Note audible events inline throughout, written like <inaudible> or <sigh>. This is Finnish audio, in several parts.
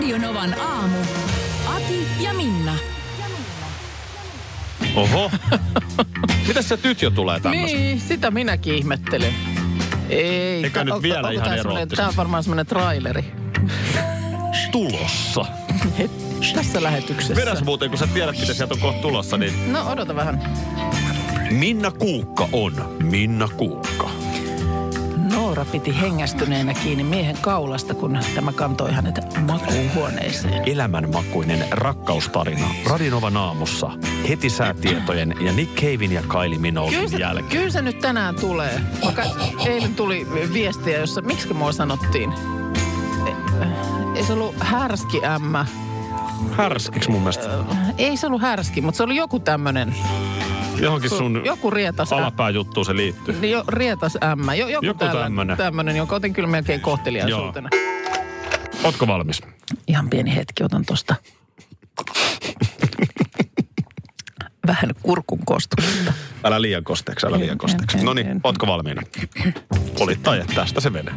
Radionovan aamu. Ati ja Minna. Oho. <laughs> Mitäs se tytjö tulee tämmöistä? Niin, sitä minäkin ihmettelen. Ei. Eikä nyt vielä ihan eroottisesti. Tämä on varmaan semmoinen traileri. Tulossa. Het, tässä lähetyksessä. Vedäs muuten, kun sä tiedät, mitä sieltä on kohta tulossa, niin No odota vähän. Minna Kuukka on Minna Kuukka. Noora piti hengästyneenä kiinni miehen kaulasta, kun tämä kantoi hänet makuuhuoneeseen. Elämänmakuinen rakkaustarina Radinova naamussa. Heti säätietojen ja Nick Cavein ja Kylie Kyllä Minoguein se, jälkeen. kyllä se nyt tänään tulee. Vaikka eilen tuli viestiä, jossa, miksi mua sanottiin? E- Ei se ollut härski ämmä. Härskiks mun mielestä. Ei se ollut härski, mutta se oli joku tämmönen. Johonkin sun Joku rietas alapääjuttuun se liittyy. Niin jo, rietas ämmä. Jo, joku Joku tämmönen. tämmönen, jonka otin kyllä melkein kohteliaisuutena. Ootko valmis? Ihan pieni hetki, otan tosta vähän kurkun kostuksesta. Älä liian kosteeksi, älä liian kosteeksi. No niin, ootko valmiina? Olit tai tästä se menee.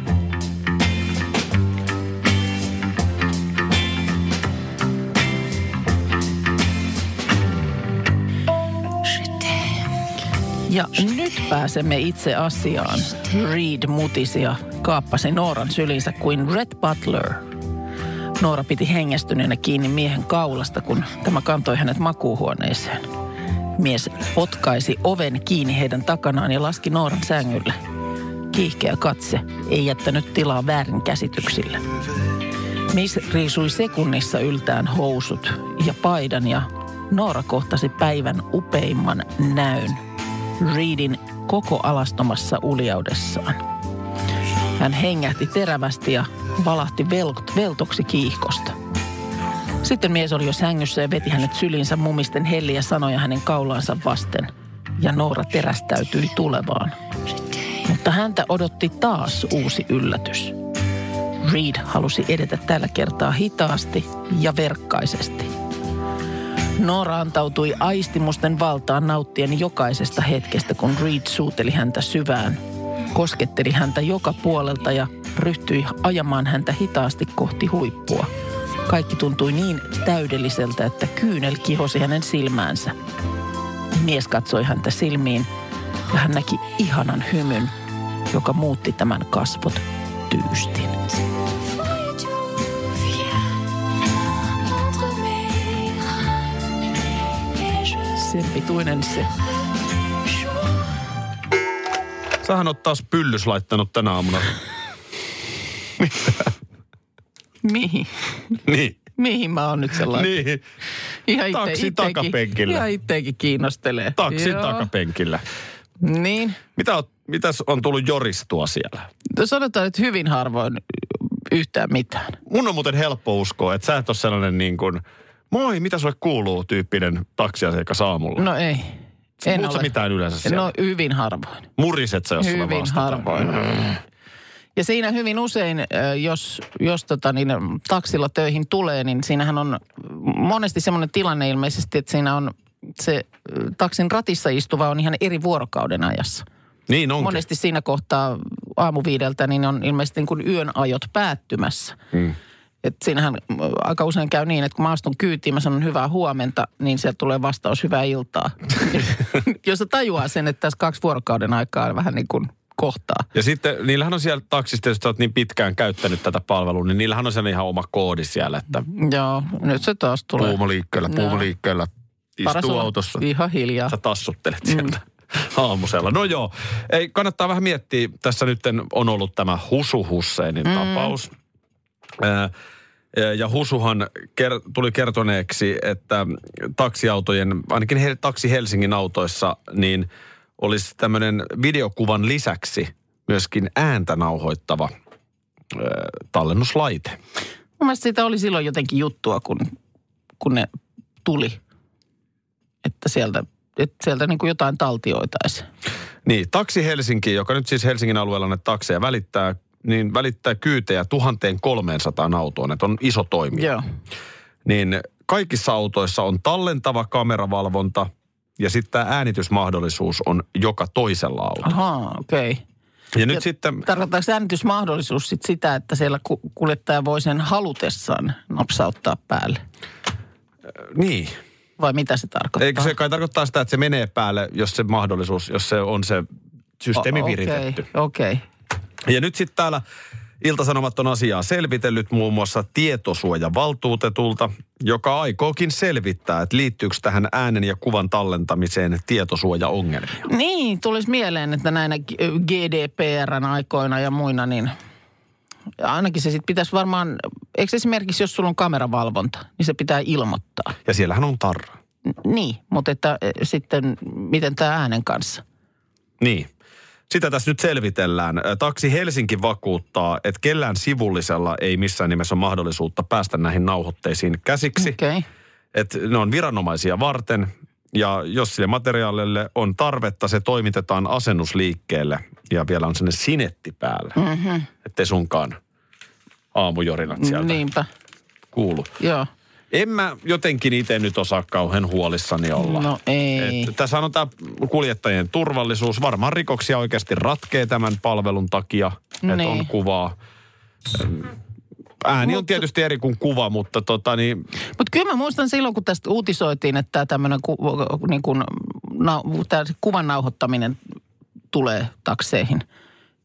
Ja nyt pääsemme itse asiaan. Reed mutisi ja kaappasi Nooran sylinsä kuin Red Butler. Noora piti hengästyneenä kiinni miehen kaulasta, kun tämä kantoi hänet makuuhuoneeseen. Mies potkaisi oven kiinni heidän takanaan ja laski Nooran sängylle. Kiihkeä katse ei jättänyt tilaa väärinkäsityksille. Miss riisui sekunnissa yltään housut ja paidan ja Noora kohtasi päivän upeimman näyn. Reedin koko alastomassa uljaudessaan. Hän hengähti terävästi ja valahti vel- veltoksi kiihkosta. Sitten mies oli jo sängyssä ja veti hänet sylinsä mumisten helliä sanoja hänen kaulaansa vasten. Ja Noora terästäytyi tulevaan. Mutta häntä odotti taas uusi yllätys. Reed halusi edetä tällä kertaa hitaasti ja verkkaisesti. Noora antautui aistimusten valtaan nauttien jokaisesta hetkestä, kun Reed suuteli häntä syvään. Kosketteli häntä joka puolelta ja ryhtyi ajamaan häntä hitaasti kohti huippua. Kaikki tuntui niin täydelliseltä, että kyynel kihosi hänen silmäänsä. Mies katsoi häntä silmiin ja hän näki ihanan hymyn, joka muutti tämän kasvot tyystin. Sen pituinen se. Sähän oot taas pyllys laittanut tänä aamuna. <laughs> Mihin? niin. Mihin mä oon nyt sellainen? Niin. Ihan Taksi itsekin- takapenkillä. Ihan itteekin kiinnostelee. Taksin Joo. takapenkillä. Niin. Mitä oot, mitäs on tullut joristua siellä? No Sanotaan, että hyvin harvoin yhtään mitään. Mun on muuten helppo uskoa, että sä et ole sellainen niin kuin, moi, mitä sulle kuuluu, tyyppinen taksiasiakas aamulla. No ei. En ole. mitään yleensä siellä? No hyvin harvoin. Muriset sä, jos Hyvin vastataan? harvoin. Ja siinä hyvin usein, jos, jos tota, niin, taksilla töihin tulee, niin siinähän on monesti semmoinen tilanne ilmeisesti, että siinä on se taksin ratissa istuva on ihan eri vuorokauden ajassa. Niin onkin. Monesti siinä kohtaa aamuviideltä niin on ilmeisesti niin kuin yön ajot päättymässä. Mm. Et siinähän äh, aika usein käy niin, että kun mä astun kyytiin, mä sanon hyvää huomenta, niin sieltä tulee vastaus hyvää iltaa. <laughs> Jos se tajuaa sen, että tässä kaksi vuorokauden aikaa vähän niin kuin kohtaa. Ja sitten niillähän on siellä taksista, jos sä oot niin pitkään käyttänyt tätä palvelua, niin niillähän on sen ihan oma koodi siellä, että Joo, nyt se taas tulee. puumo liikkeellä, puumo Joo. liikkeellä, istuu autossa. Ihan hiljaa. Sä tassuttelet sieltä aamusella. No joo, ei, kannattaa vähän miettiä. Tässä nyt on ollut tämä Husu Husseinin mm. tapaus. Ää, ja Husuhan ker- tuli kertoneeksi, että taksiautojen, ainakin he, Taksi Helsingin autoissa, niin olisi tämmöinen videokuvan lisäksi myöskin ääntä nauhoittava ää, tallennuslaite. Mun mielestä siitä oli silloin jotenkin juttua, kun, kun ne tuli. Että sieltä, että sieltä niin kuin jotain taltioitaisiin. Niin, Taksi Helsinki, joka nyt siis Helsingin alueella näitä takseja välittää, niin välittää kyytejä 1300 autoon, että on iso toimija. Joo. Niin kaikissa autoissa on tallentava kameravalvonta ja sitten tämä äänitysmahdollisuus on joka toisella autolla. Ahaa, okei. Okay. Ja nyt Ja sitten, Tarkoittaako äänitysmahdollisuus sit sitä, että siellä ku- kuljettaja voi sen halutessaan napsauttaa päälle? niin, Vai mitä se tarkoittaa? eikö se kai tarkoittaa sitä, että se menee päälle, jos se mahdollisuus, jos se on se systeemi O- viritetty. Okei, okei. Ja nyt sitten täällä Iltasanomat on asiaa selvitellyt muun muassa tietosuojavaltuutetulta, joka aikookin selvittää, että liittyykö tähän äänen ja kuvan tallentamiseen tietosuojaongelmia. Niin, tulisi mieleen, että näinä GDPRn aikoina ja muina, niin ainakin se sitten pitäisi varmaan, eikö esimerkiksi jos sulla on kameravalvonta, niin se pitää ilmoittaa. Ja siellähän on tarra. Niin, mutta että e, sitten miten tämä äänen kanssa? Niin. Sitä tässä nyt selvitellään. Taksi Helsinki vakuuttaa, että kellään sivullisella ei missään nimessä ole mahdollisuutta päästä näihin nauhoitteisiin käsiksi. Okay. Että ne on viranomaisia varten ja jos sille materiaalille on tarvetta, se toimitetaan asennusliikkeelle ja vielä on sinne sinetti päällä. Mm-hmm. Ettei sunkaan aamujorinat sieltä niin. Niinpä, kuulu. joo. En mä jotenkin itse nyt osaa kauhean huolissani olla. No ei. Et tässä on tämä kuljettajien turvallisuus. Varmaan rikoksia oikeasti ratkee tämän palvelun takia, että Niin. on kuvaa. Ääni on Mutta- tietysti eri kuin kuva, mutta tota niin, Mutta kyllä mä muistan silloin, kun tästä uutisoitiin, että tämmöinen ku, niin kuin, na, tää kuvan nauhoittaminen tulee takseihin.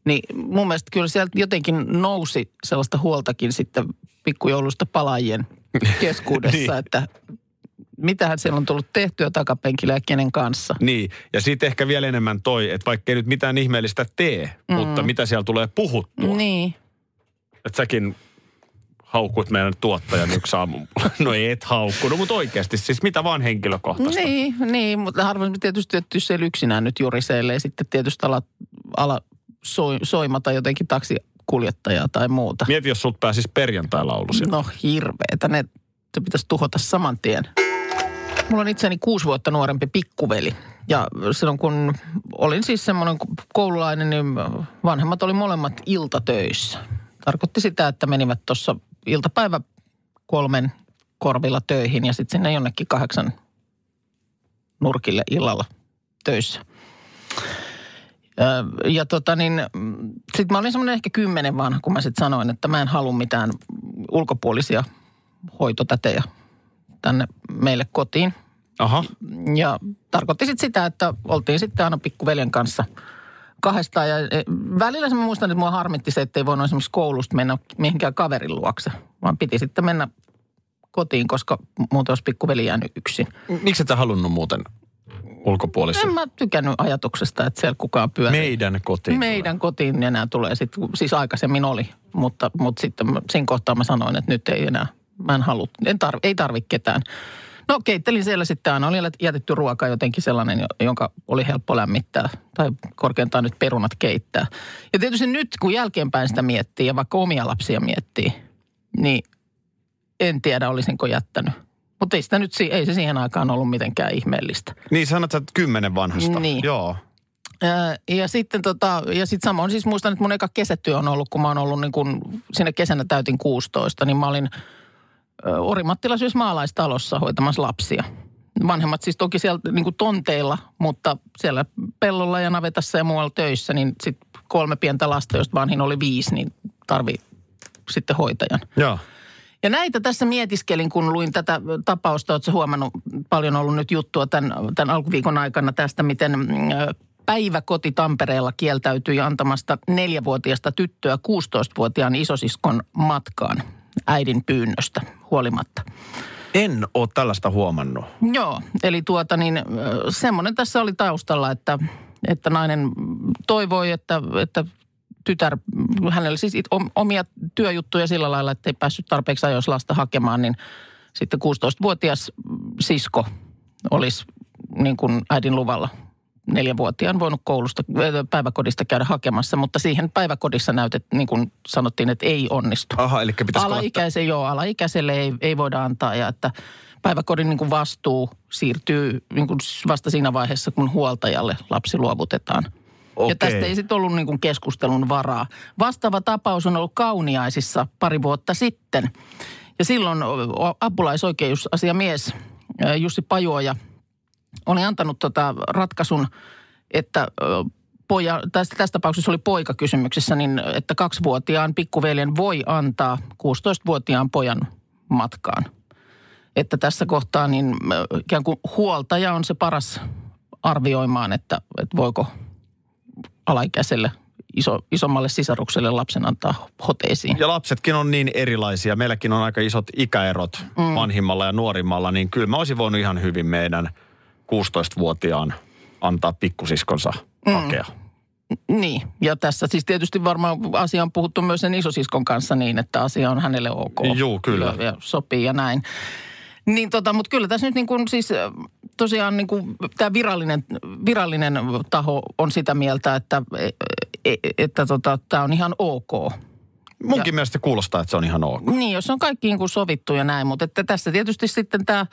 Niin mun mielestä kyllä sieltä jotenkin nousi sellaista huoltakin sitten pikkujoulusta palaajien <laughs> keskuudessa, Niin. että mitähän siellä on tullut tehtyä takapenkillä ja kenen kanssa. Niin, ja sitten ehkä vielä enemmän toi, että vaikka ei nyt mitään ihmeellistä tee, mm. mutta mitä siellä tulee puhuttua. Niin. Että säkin haukut meidän tuottajan yksi aamu. <laughs> No ei et haukkunut, mutta oikeasti siis mitä vaan henkilökohtaista. Niin, niin, mutta harvoin tietysti, että jos yksinään nyt juriseilee sitten tietysti ala, ala soi, soimata jotenkin taksikuljettajaa tai muuta. Mieti, jos sut pääsis perjantai-laulu siellä. No hirveetä, ne se pitäisi tuhota saman tien. Mulla on itseni kuusi vuotta nuorempi pikkuveli. Ja silloin kun olin siis semmoinen koululainen, niin vanhemmat oli molemmat iltatöissä. Tarkoitti sitä, että menivät tuossa iltapäivä kolmen korvilla töihin ja sitten sinne jonnekin kahdeksan nurkille illalla töissä. Ja tota niin, sitten mä olin semmoinen ehkä kymmenen vanha, kun mä sitten sanoin, että mä en halua mitään ulkopuolisia hoitotätejä tänne meille kotiin. Aha. Ja tarkoitti sitten sitä, että oltiin sitten aina pikkuveljen kanssa kahdestaan. Ja e, välillä mä muistan, että mua harmitti se, että ei voinut esimerkiksi koulusta mennä mihinkään kaverin luokse, vaan piti sitten mennä kotiin, koska muuten olisi pikkuveli jäänyt yksin. Miksi et sä halunnut muuten ulkopuolisia? En mä tykännyt ajatuksesta, että siellä kukaan pyörii. Meidän kotiin. Meidän kotiin enää tulee sitten, siis aikaisemmin oli, mutta, mutta sitten siinä kohtaa mä sanoin, että nyt ei enää, mä en halua, en tarvi, ei tarvi ketään. No keittelin siellä sitten aina, oli jätetty ruoka jotenkin sellainen, jo- jonka oli helppo lämmittää tai korkeintaan nyt perunat keittää. Ja tietysti nyt kun jälkeenpäin sitä miettii ja vaikka omia lapsia miettii, niin en tiedä olisinko jättänyt. Mutta ei, sitä nyt, si- ei se siihen aikaan ollut mitenkään ihmeellistä. Niin sanot sä että kymmenen vanhasta. Niin. Joo. Ja sitten tota, ja sitten samoin siis muistan, että mun eka kesätyö on ollut, kun mä oon ollut niin kun, siinä kesänä täytin 16, niin mä olin ö, Orimattilaisyyssä maalaistalossa hoitamassa lapsia. Vanhemmat siis toki siellä niin kuin tonteilla, mutta siellä pellolla ja navetassa ja muualla töissä, niin sitten kolme pientä lasta, joista vanhin oli viisi, niin tarvii sitten hoitajan. Joo. Ja näitä tässä mietiskelin, kun luin tätä tapausta. Oletko huomannut, paljon ollut nyt juttua tämän, tämän alkuviikon aikana tästä, miten mm, päiväkoti Tampereella kieltäytyi antamasta neljävuotiaasta tyttöä 16-vuotiaan isosiskon matkaan äidin pyynnöstä huolimatta. En ole tällaista huomannut. Joo, eli tuota niin, semmoinen tässä oli taustalla, että, että nainen toivoi, että, että tytär, hänellä siis it- omia työjuttuja sillä lailla, että ei päässyt tarpeeksi ajoissa lasta hakemaan, niin sitten 16-vuotias sisko olisi niin kuin äidin luvalla neljävuotiaan voinut koulusta, päiväkodista käydä hakemassa, mutta siihen päiväkodissa näytet, niin kuin sanottiin, että ei onnistu. Aha, eli pitäisi Alaikäisen, joo, alaikäiselle ei, ei voida antaa ja että päiväkodin niin kuin vastuu siirtyy niin kuin vasta siinä vaiheessa, kun huoltajalle lapsi luovutetaan. Okei. Ja tästä ei sitten ollut niin kuin keskustelun varaa. Vastaava tapaus on ollut Kauniaisissa pari vuotta sitten. Ja silloin apulaisoikeusasiamies Jussi Pajuoja oli antanut tota ratkaisun, että poja, tässä, tässä tapauksessa oli poika kysymyksessä, niin että kaksivuotiaan pikkuveljen voi antaa 16-vuotiaan pojan matkaan. Että tässä kohtaa niin ikään kuin huoltaja on se paras arvioimaan, että, että voiko alaikäiselle iso, isommalle sisarukselle lapsen antaa hoteisiin. Ja lapsetkin on niin erilaisia. Meilläkin on aika isot ikäerot mm. vanhimmalla ja nuorimmalla, niin kyllä mä olisin voinut ihan hyvin meidän 16-vuotiaan antaa pikkusiskonsa mm. hakea. Niin, ja tässä siis tietysti varmaan asia on puhuttu myös sen isosiskon kanssa niin, että asia on hänelle ok. Juu, kyllä. Ja, ja sopii ja näin. Niin tota, mutta kyllä tässä nyt niin kuin siis tosiaan niin kuin tämä virallinen, virallinen taho on sitä mieltä, että, e- e- että tota, tämä on ihan ok. Munkin mielestä kuulostaa, että se on ihan ok. Niin, jos on kaikki niin kuin sovittu ja näin, mutta että tässä tietysti sitten tämä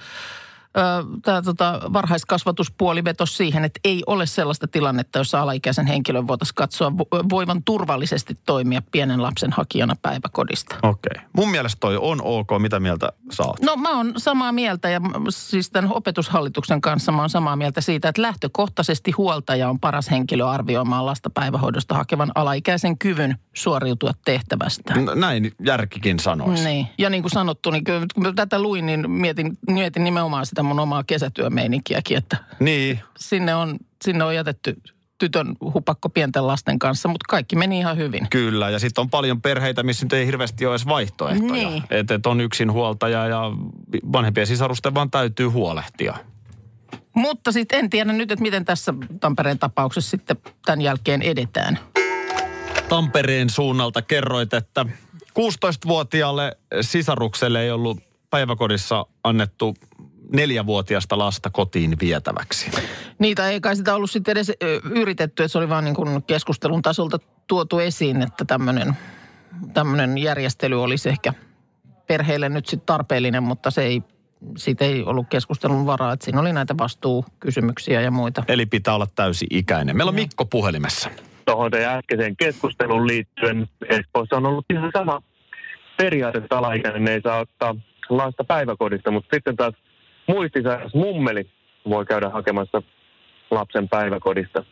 tämä tota, varhaiskasvatuspuoli vetosi siihen, että ei ole sellaista tilannetta, jossa alaikäisen henkilön voitaisiin katsoa vo- voivan turvallisesti toimia pienen lapsen hakijana päiväkodista. Okei. Mun mielestä toi on ok. Mitä mieltä oot? No mä oon samaa mieltä ja siis tämän opetushallituksen kanssa mä oon samaa mieltä siitä, että lähtökohtaisesti huoltaja on paras henkilö arvioimaan lasta päivähoidosta hakevan alaikäisen kyvyn suoriutua tehtävästä. N- Näin järkikin sanoisi. Niin. Ja niin kuin sanottu, niin kun tätä luin, niin mietin, mietin nimenomaan sitä mun omaa kesätyömeininkiäkin, että Niin. sinne on, sinne on jätetty tytön hupakko pienten lasten kanssa, mutta kaikki meni ihan hyvin. Kyllä, ja sitten on paljon perheitä, missä nyt ei hirveästi ole edes vaihtoehtoja. Niin. Että et on yksin huoltaja ja vanhempien sisarusten vaan täytyy huolehtia. Mutta sitten en tiedä nyt, että miten tässä Tampereen tapauksessa sitten tämän jälkeen edetään. Tampereen suunnalta kerroit, että 16-vuotiaalle sisarukselle ei ollut päiväkodissa annettu neljävuotiasta lasta kotiin vietäväksi. Niitä ei kai sitä ollut sitten edes yritetty, että se oli vaan niin kuin keskustelun tasolta tuotu esiin, että tämmöinen, tämmöinen järjestely olisi ehkä perheelle nyt sitten tarpeellinen, mutta se ei, siitä ei ollut keskustelun varaa, että siinä oli näitä vastuukysymyksiä ja muita. Eli pitää olla täysi ikäinen. Meillä on Mikko puhelimessa. tuohon teidän äskeiseen keskusteluun liittyen Espoossa on ollut ihan sama periaate, että alaikäinen ei saa ottaa lasta päiväkodista, mutta sitten taas muistisairas mummeli voi käydä hakemassa lapsen päiväkodista.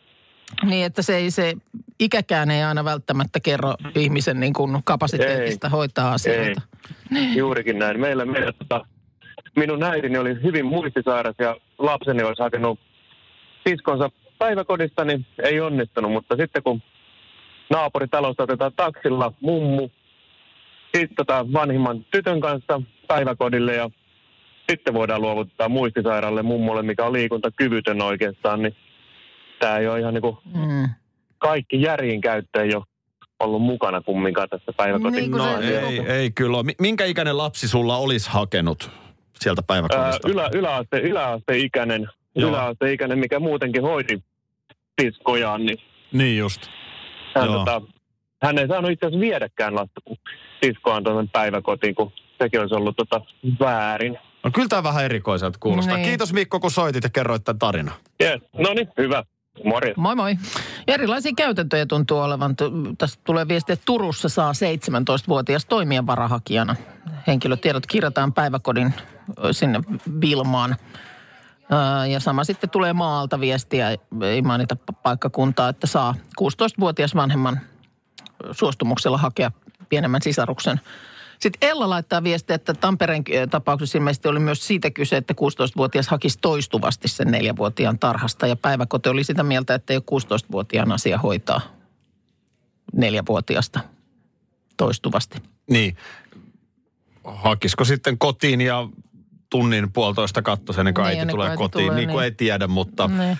Niin, että se, ei, se ikäkään ei aina välttämättä kerro ihmisen niin kuin kapasiteetista Ei. hoitaa asioita. Juurikin näin. Meillä, meillä tota, minun äitini oli hyvin muistisairas ja lapseni olisi hakenut siskonsa päiväkodista, niin ei onnistunut. Mutta sitten kun naapuritalosta otetaan taksilla mummu, sitten tota vanhimman tytön kanssa päiväkodille ja sitten voidaan luovuttaa muistisairaalle mummolle, mikä on liikuntakyvytön oikeastaan, niin tämä ei ole ihan niin kuin Mm. kaikki järjen käyttö ei ole ollut mukana kumminkaan tässä päiväkotiin. Niin kuin No se- ei, ei kyllä ole. Mi- Minkä ikäinen lapsi sulla olisi hakenut sieltä päiväkodista? ylä, yläaste, yläasteikäinen, yläasteikäinen, mikä muutenkin hoiti siskojaan, niin Niin just. hän, Joo. tota, hän ei saanut itse asiassa viedäkään lasta siskoaan tuonne päiväkotiin, kun sekin olisi ollut tota, väärin. No kyllä tämä vähän erikoiselta kuulostaa. Niin. Kiitos Mikko, kun soitit ja kerroit tämän tarinan. Yes. No niin, hyvä. Morjens. Moi moi. Ja erilaisia käytäntöjä tuntuu olevan. Tästä tulee viesti, että Turussa saa 17-vuotias toimia varahakijana. Henkilötiedot kirjataan päiväkodin sinne Vilmaan. Ja sama sitten tulee maalta viestiä, ei mainita pa- paikkakuntaa, että saa 16-vuotias vanhemman suostumuksella hakea pienemmän sisaruksen. Sitten Ella laittaa viestiä, että Tampereen ö, tapauksessa ilmeisesti oli myös siitä kyse, että 16-vuotias hakisi toistuvasti sen neljävuotiaan tarhasta. Ja päiväkoti oli sitä mieltä, että ei ole 16-vuotiaan asia hoitaa neljävuotiasta toistuvasti. Niin. Hakisiko sitten kotiin ja tunnin puolitoista kattos ennen kuin Niin, äiti ennen kuin tulee äiti kotiin, tulee, niin kuin niin. ei tiedä, mutta Niin.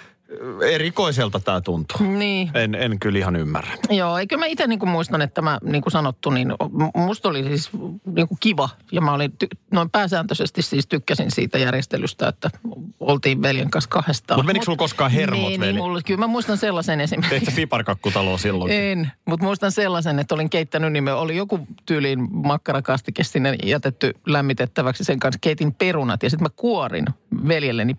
Erikoiselta tämä tuntuu. Niin. En, en kyllä ihan ymmärrä. Joo, eikö mä itse niin muistan, että mä niin kuin sanottu, niin musta oli siis niin kuin kiva. Ja mä olin ty- noin pääsääntöisesti siis tykkäsin siitä järjestelystä, että oltiin veljen kanssa kahdestaan. Mutta menikö sulla koskaan hermot, Meni veli? mulla, kyllä mä muistan sellaisen esimerkiksi. Teit sä piparkakkutaloa silloin? En, mutta muistan sellaisen, että olin keittänyt, niin me oli joku tyyliin makkarakastike sinne jätetty lämmitettäväksi. Sen kanssa keitin perunat ja sitten mä kuorin veljelleni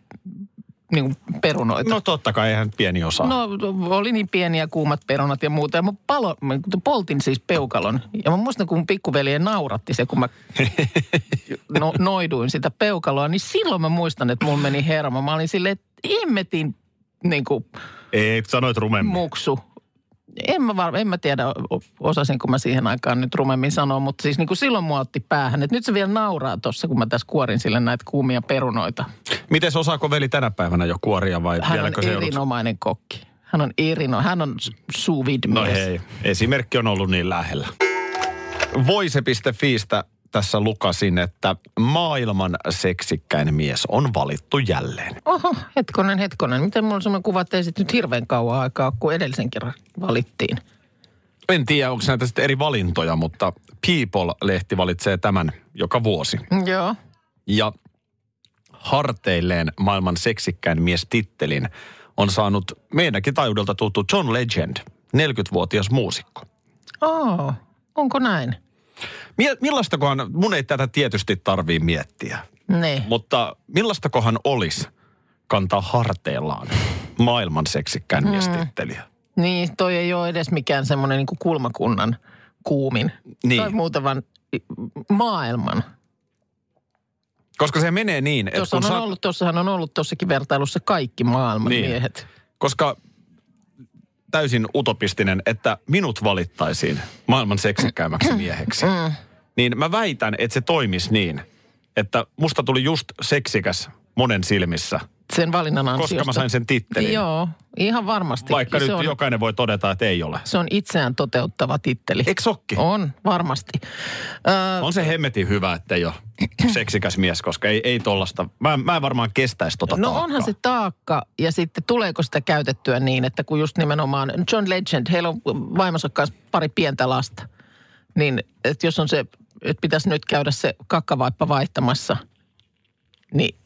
niin kuin perunoita. No totta kai, eihän pieni osa. No oli niin pieniä kuumat perunat ja muuta. Ja mä palo, mä poltin siis peukalon. Ja mä muistan, kun mun pikkuveli nauratti se, kun mä <laughs> no, noiduin sitä peukaloa. Niin silloin mä muistan, että mulla meni hermo. Mä olin silleen, että hemmetin niin kuin Ei, sanoit rumemmin. muksu. En mä, var, en mä tiedä, osasinko mä siihen aikaan nyt rumemmin sanoa, mutta siis niin kuin silloin mua otti päähän. Että nyt se vielä nauraa tuossa, kun mä tässä kuorin sille näitä kuumia perunoita. Miten osaako veli tänä päivänä jo kuoria vai Hän on se joudut- erinomainen kokki. Hän on erino, hän on sous vide No hei, esimerkki on ollut niin lähellä. Voise.fiistä tässä lukasin, että maailman seksikkäin mies on valittu jälleen. Oho, hetkonen, hetkonen. Miten mulla on sellainen kuva, että ei sit nyt hirveän kauan aikaa, kun edellisen kerran valittiin. En tiedä, onko näitä sitten eri valintoja, mutta People-lehti valitsee tämän joka vuosi. Joo. Ja harteilleen maailman seksikkäin mies tittelin on saanut meidänkin taajuudelta tuttu John Legend, 40-vuotias muusikko. Oo, onko näin? Millaistakohan, mun ei tätä tietysti tarvii miettiä, Ne. mutta millaistakohan olisi kantaa harteillaan maailman seksikkäin mies titteliä? Niin, toi ei ole edes mikään semmoinen niin kulmakunnan kuumin. Niin. Tai muutaman maailman. Koska se menee niin, että kun on sä, ollut, tuossahan on ollut tuossakin vertailussa kaikki maailman Niin. miehet. koska täysin utopistinen, että minut valittaisiin maailman seksikkäimmäksi <clears throat> mieheksi. Mm. Niin mä väitän, että se toimisi niin, että musta tuli just seksikäs monen silmissä, Sen valinnan ansiosta. koska mä sain sen tittelin. Joo, ihan varmasti. Vaikka se nyt on, jokainen voi todeta, että ei ole. Se on itseään toteuttava titteli. Eikö sokki? On, varmasti. Öö, On se hemmetin hyvä, että ei ole seksikäs mies, koska ei, ei tollasta. Mä, mä en varmaan kestäisi tota No taakkaa. onhan se taakka ja sitten tuleeko sitä käytettyä niin, että kun just nimenomaan John Legend, heillä on vaimonsa kanssa pari pientä lasta. Niin että jos on se, että pitäisi nyt käydä se kakkavaippa vaihtamassa, niin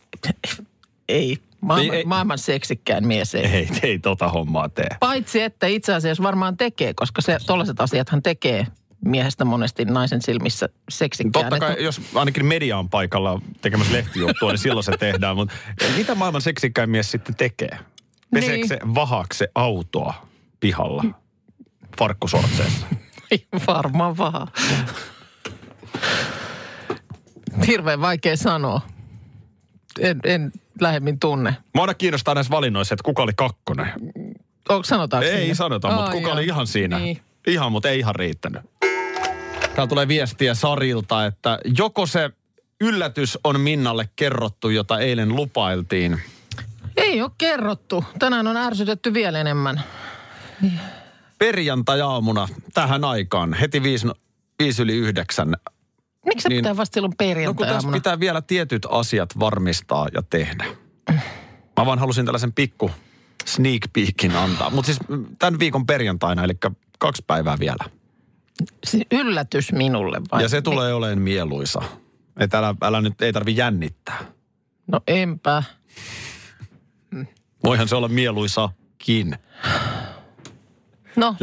ei. Maailman, Ei, ei. maailman seksikkään mies ei. Ei, ei tota hommaa tee. Paitsi että itse asiassa varmaan tekee, koska se tollaiset asiathan tekee miehestä monesti naisen silmissä seksikkään. Totta kai, Että- jos ainakin media on paikalla tekemässä lehtijuttua, niin silloin se tehdään. Mutta mitä maailman seksikkäin mies sitten tekee? Peseekö Niin. se vahakse autoa pihalla farkkusortseessa? Varmaan vaan. Hirveän vaikea sanoa. En, en lähemmin tunne. Mua aina kiinnostaa näissä valinnoissa, että kuka oli kakkonen. Onko sanotaanko Ei sinne? sanota, mutta Ai kuka joo. oli ihan siinä. Niin. Ihan, mutta ei ihan riittänyt. Täällä tulee viestiä Sarilta, että joko se yllätys on Minnalle kerrottu, jota eilen lupailtiin. Ei ole kerrottu. Tänään on ärsytetty vielä enemmän. Perjantai-aamuna tähän aikaan, heti viisi, viisi yli yhdeksän. Miksi se Niin. pitää vasta silloin No kun tässä pitää vielä tietyt asiat varmistaa ja tehdä. Mä vaan halusin tällaisen pikku sneak peekin antaa. Mutta siis tämän viikon perjantaina, eli kaksi päivää vielä. Siis yllätys minulle vai? Ja se tulee olemaan mieluisa. Että älä, älä nyt, ei tarvi jännittää. No enpä. Voihan se olla mieluisakin. No.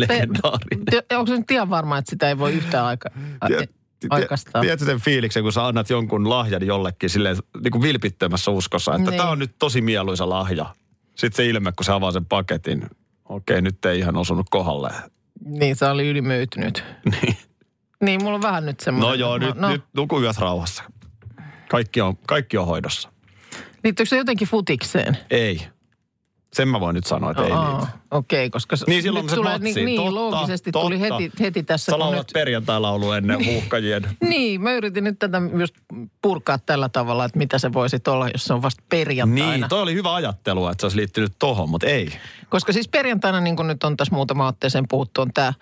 Te, onko se nyt ihan varma, että sitä ei voi yhtä aika, Aikaistaa? Tiedätkö sen fiiliksen, kun sä annat jonkun lahjan jollekin silleen niin kuin vilpittömässä uskossa, että Niin. tämä on nyt tosi mieluisa lahja. Sitten se ilme, kun se avaa sen paketin, okei, nyt ei ihan osunut kohdalle. Niin, se oli ylimyytynyt. <laughs> Niin. Niin, mulla on vähän nyt semmoinen. No joo, nyt, no, nyt nuku yöt rauhassa. Kaikki on, kaikki on hoidossa. Liittyykö se jotenkin futikseen? Ei. Sen mä voin nyt sanoa, että ei Aa, liity. Okei, okay, koska Niin silloin nyt se tulee, niin, niin Totta, loogisesti totta. tuli heti, heti tässä. Sä laulat nyt, perjantai-laulu ennen huuhkajien. <laughs> niin, mä yritin nyt tätä just purkaa tällä tavalla, että mitä se voisi olla, jos se on vasta perjantaina. Niin, toi oli hyvä ajattelu, että se olisi liittynyt tohon, mutta ei. Koska siis perjantaina, niin kuin nyt on tässä muutama otteeseen puhuttu, on tämä,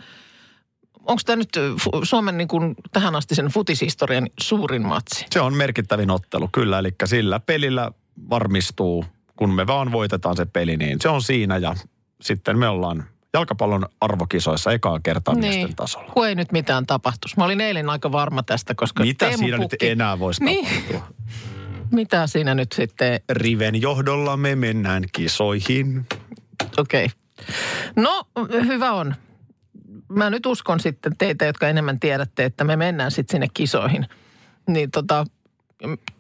onko tämä nyt fu- Suomen niin kuin tähän asti sen futishistorian suurin matsi? Se on merkittävin ottelu, kyllä. Eli sillä pelillä varmistuu, kun me vaan voitetaan se peli, niin se on siinä ja sitten me ollaan jalkapallon arvokisoissa ekaa kertaa miesten tasolla. kun ei nyt mitään tapahtuisi. Mä olin eilen aika varma tästä, koska Mitä Teemu siinä nyt Pukki- enää voisi Niin. tapahtua? <laughs> Mitä siinä nyt sitten, Riven johdolla me mennään kisoihin. okei. Okay. No, hyvä on. Mä nyt uskon sitten teitä, jotka enemmän tiedätte, että me mennään sitten sinne kisoihin. Niin tota,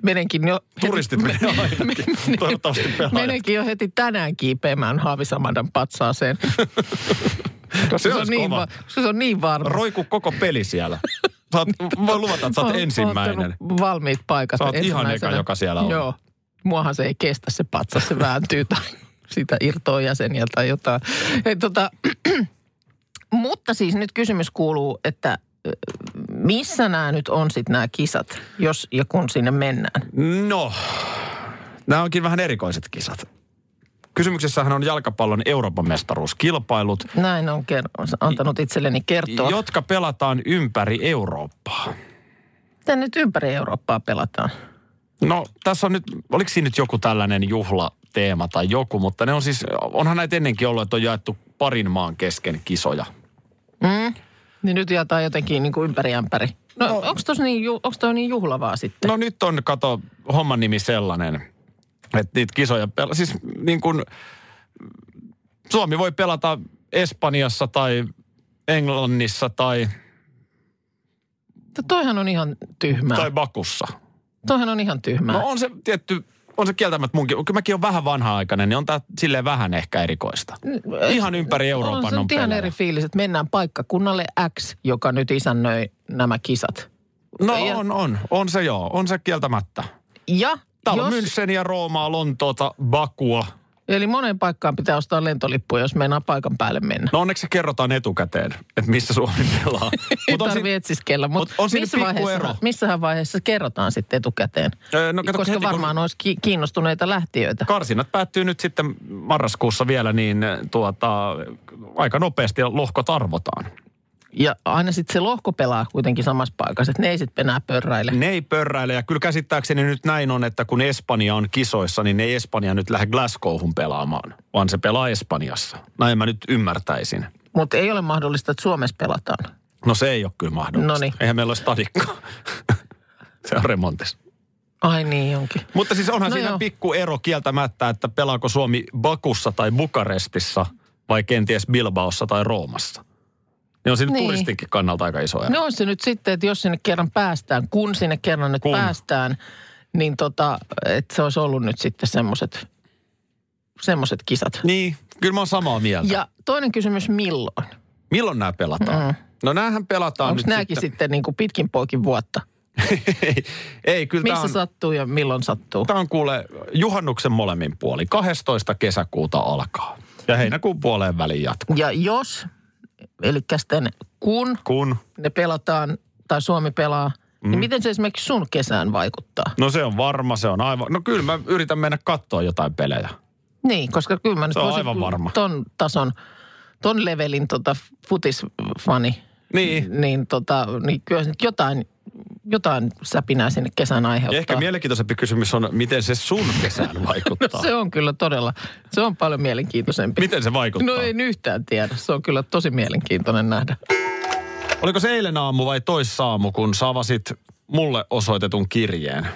menenkin jo... Turistit menee <laughs> ainakin. Toivottavasti pelaajat. Menenkin jo heti tänään kiipeämään Haavisamadan patsaaseen. koska <laughs> Se se, on niin, va- se on niin varma. Roiku koko peli siellä. Saat, <laughs> voi luvata, että sä oot ensimmäinen. valmiit paikat. Sä oot ihan eka, joka siellä on. Joo. Muahan se ei kestä se patsas, se vääntyy tai sitä irtoaa jäseniä tai jotain. Ei, tota, <clears throat> mutta siis nyt kysymys kuuluu, että missä nämä nyt on sitten nämä kisat, jos ja kun sinne mennään? No, nämä onkin vähän erikoiset kisat. Kysymyksessähän on jalkapallon Euroopan mestaruuskilpailut, Näin on ker- antanut itselleni kertoa. jotka pelataan ympäri Eurooppaa. Miten nyt ympäri Eurooppaa pelataan? No, tässä on nyt, oliko siinä nyt joku tällainen juhlateema tai joku, mutta ne on siis, onhan näitä ennenkin ollut, että on jaettu parin maan kesken kisoja. Mm? Niin nyt jaetaan jotenkin niin kuin ympäri ämpäri. No, no. onko niin, ju- onks toi niin juhlavaa sitten? No nyt on, kato, homman nimi sellainen, että niitä kisoja, pela- siis niin kuin Suomi voi pelata Espanjassa tai Englannissa tai, No, toihan on ihan tyhmää. tai Bakussa. Toihan on ihan tyhmää. No on se tietty, on se kieltämättä munkin, kyllä mäkin on vähän vanha-aikainen, niin on tää silleen vähän ehkä erikoista. Ihan ympäri Euroopan on, se on, ihan eri fiilis, että mennään paikkakunnalle X, joka nyt isännöi nämä kisat. No Ja- on, on, on se joo, on se kieltämättä. Ja Täällä on jos, Müncheniä, Roomaa, Lontoota, Bakua. Eli moneen paikkaan pitää ostaa lentolippuja, jos meinaa paikan päälle mennä. No onneksi se kerrotaan etukäteen, että missä Suomi pelaa. <laughs> Ei tarvitse etsiskellä, mutta mut on missä vaiheessa, ero. missähän vaiheessa kerrotaan sitten etukäteen? Öö, no kato, Koska heti kun- varmaan olisi ki- kiinnostuneita lähtiöitä. Karsinat päättyy nyt sitten marraskuussa vielä, niin tuota, aika nopeasti lohkot arvotaan. Ja aina sitten se lohko pelaa kuitenkin samassa paikassa, että ne ei sitten enää pörräile. Ne ei pörräile ja kyllä käsittääkseni nyt näin on, että kun Espanja on kisoissa, niin ne ei Espanja nyt lähde Glasgowhun pelaamaan, vaan se pelaa Espanjassa. Näin mä nyt ymmärtäisin. Mutta ei ole mahdollista, että Suomessa pelataan. No se ei ole kyllä mahdollista. Noniin. Eihän meillä ole stadikko. <laughs> se on remontissa. Ai niin onkin. Mutta siis onhan no siinä joo. pikku ero kieltämättä, että pelaako Suomi Bakussa tai Bukarestissa vai kenties Bilbaossa tai Roomassa. Ne on siinä Niin. turistinkin kannalta aika iso ero. No on se nyt sitten, että jos sinne kerran päästään, kun sinne kerran nyt Kun. päästään, niin tota, että se olisi ollut nyt sitten semmoiset semmoset kisat. Niin, kyllä mä oon samaa mieltä. Ja. Toinen kysymys, milloin? Milloin nämä pelataan? Mm. No näähän pelataan Onko nyt nämäkin sitten... sitten niin kuin pitkin poikin vuotta? ei, <laughs> ei, kyllä Missä tämä on, sattuu ja milloin sattuu? tää on kuule juhannuksen molemmin puoli. 12. kesäkuuta alkaa. Ja heinäkuun puoleen väliin jatkuu. Ja jos, eli sitten kun Kun? ne pelataan tai Suomi pelaa, mm. niin miten se esimerkiksi sun kesään vaikuttaa? No se on varma, se on aivan... No kyllä mä yritän mennä katsoa jotain pelejä. Niin, koska kyllä mä nyt Se on aivan varma. ton tason, ton levelin tota futisfani, Niin. niin, tota, niin kyllä nyt jotain, jotain säpinää sinne kesän aiheuttaa. Ja ehkä mielenkiintoisempi kysymys on, miten se sun kesään <laughs> vaikuttaa. No se on kyllä todella, se on paljon mielenkiintoisempi. Miten se vaikuttaa? No en yhtään tiedä, se on kyllä tosi mielenkiintoinen nähdä. Oliko se eilen aamu vai toissaamu, kun sä avasit mulle osoitetun kirjeen?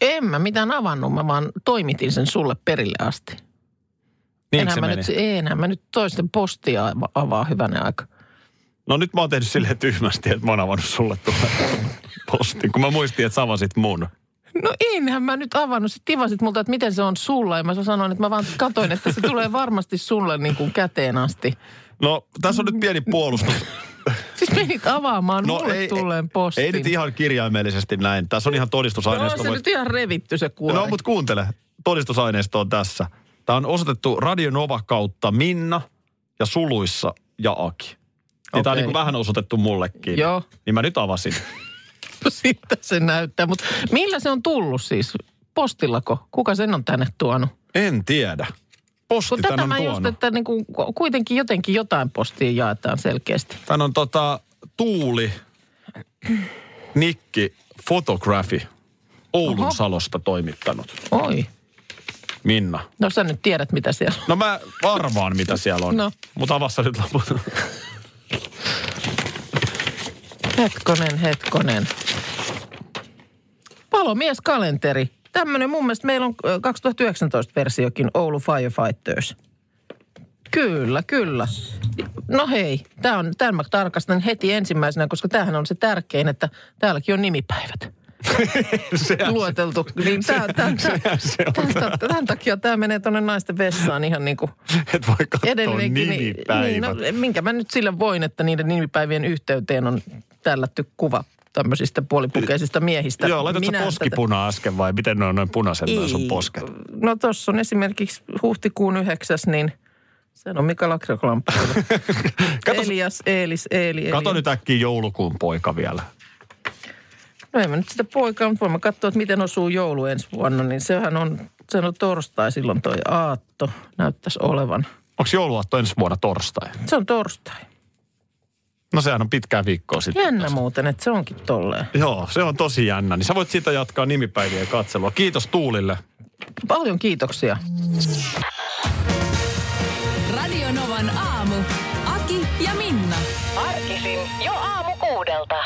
En mä mitään avannut, mä vaan toimitin sen sulle perille asti. Niin enhän se mä meni? nyt, enhän mä nyt toisten postia ava- avaa hyvänä aika. No nyt mä oon tehnyt silleen tyhmästi, että mä oon avannut sulle tuon postin, kun mä muistin, että sä avasit mun. No enhän mä nyt avannut. Sitten tivasit multa, että miten se on sulla. Ja mä sanoin, että mä vaan katoin, että se tulee varmasti sulle niin kuin käteen asti. No tässä on nyt pieni puolustus. Siis menit avaamaan no, mulle ei, tulleen postin. ei nyt ihan kirjaimellisesti näin. Tässä on ihan No todistusaineisto. on se nyt ihan revitty se kuori. No, mutta kuuntele. Todistusaineisto on tässä. Tämä on osoitettu Radio Nova kautta Minna ja suluissa ja Aki. Niin tämä on niin vähän osoitettu mullekin. Joo. Niin mä nyt avasin. Siltä se näyttää. Mutta millä se on tullut siis? Postillako? Kuka sen on tänne tuonut? En tiedä. Posti Kun tän tätä on mä just, tuonut. että niin kuin, kuitenkin jotenkin jotain postia jaetaan selkeästi. Tän on tota Tuuli Nikki Photography Oulun Oho. Salosta toimittanut. Oi. Minna. No sä nyt tiedät, mitä siellä on. No mä arvaan, mitä siellä on. No. Mutta avassa nyt loput. Hetkonen, hetkonen. Palomieskalenteri. tämmöinen mun mielestä meillä on ö, 2019-versiokin Oulu Firefighters. Kyllä, kyllä. No hei, tämä on, tämän mä tarkastan heti ensimmäisenä, koska tämähän on se tärkein, että täälläkin on nimipäivät Sehän lueteltu. Niin tää, tää, tää, Sehän se on. tämän, tämän takia tämä menee tuonne naisten vessaan ihan niin kuin Et voi katsoa edelleenkin. nimipäivät. Niin, no, minkä mä nyt sille voin, että niiden nimipäivien yhteyteen on tällätty kuva tämmöisistä puolipukeisista miehistä. Joo, laitatko Minä poskipuna äsken vai miten ne on noin punaisen noin sun posket? No tuossa on esimerkiksi huhtikuun 9. niin se on Mika. <laughs> Kato, Elias, Eelis, Eeli, kato Eli. nyt äkkiä joulukuun poika vielä. No en mä nyt sitä poikaa, mutta voin mä katsoa, että miten osuu joulu ensi vuonna. Niin sehän on, se on torstai silloin toi aatto näyttäisi olevan. Onko jouluaatto ensi vuonna torstai? Se on torstai. No sehän on pitkää viikkoa sitten. Jännä muuten, että se onkin tolleen. Joo, se on tosi jännä. Niin sä voit siitä jatkaa nimipäivien katselua. Kiitos Tuulille. Paljon kiitoksia. Radio Novan aamu. Aki ja Minna. Arkisin jo aamu kuudelta.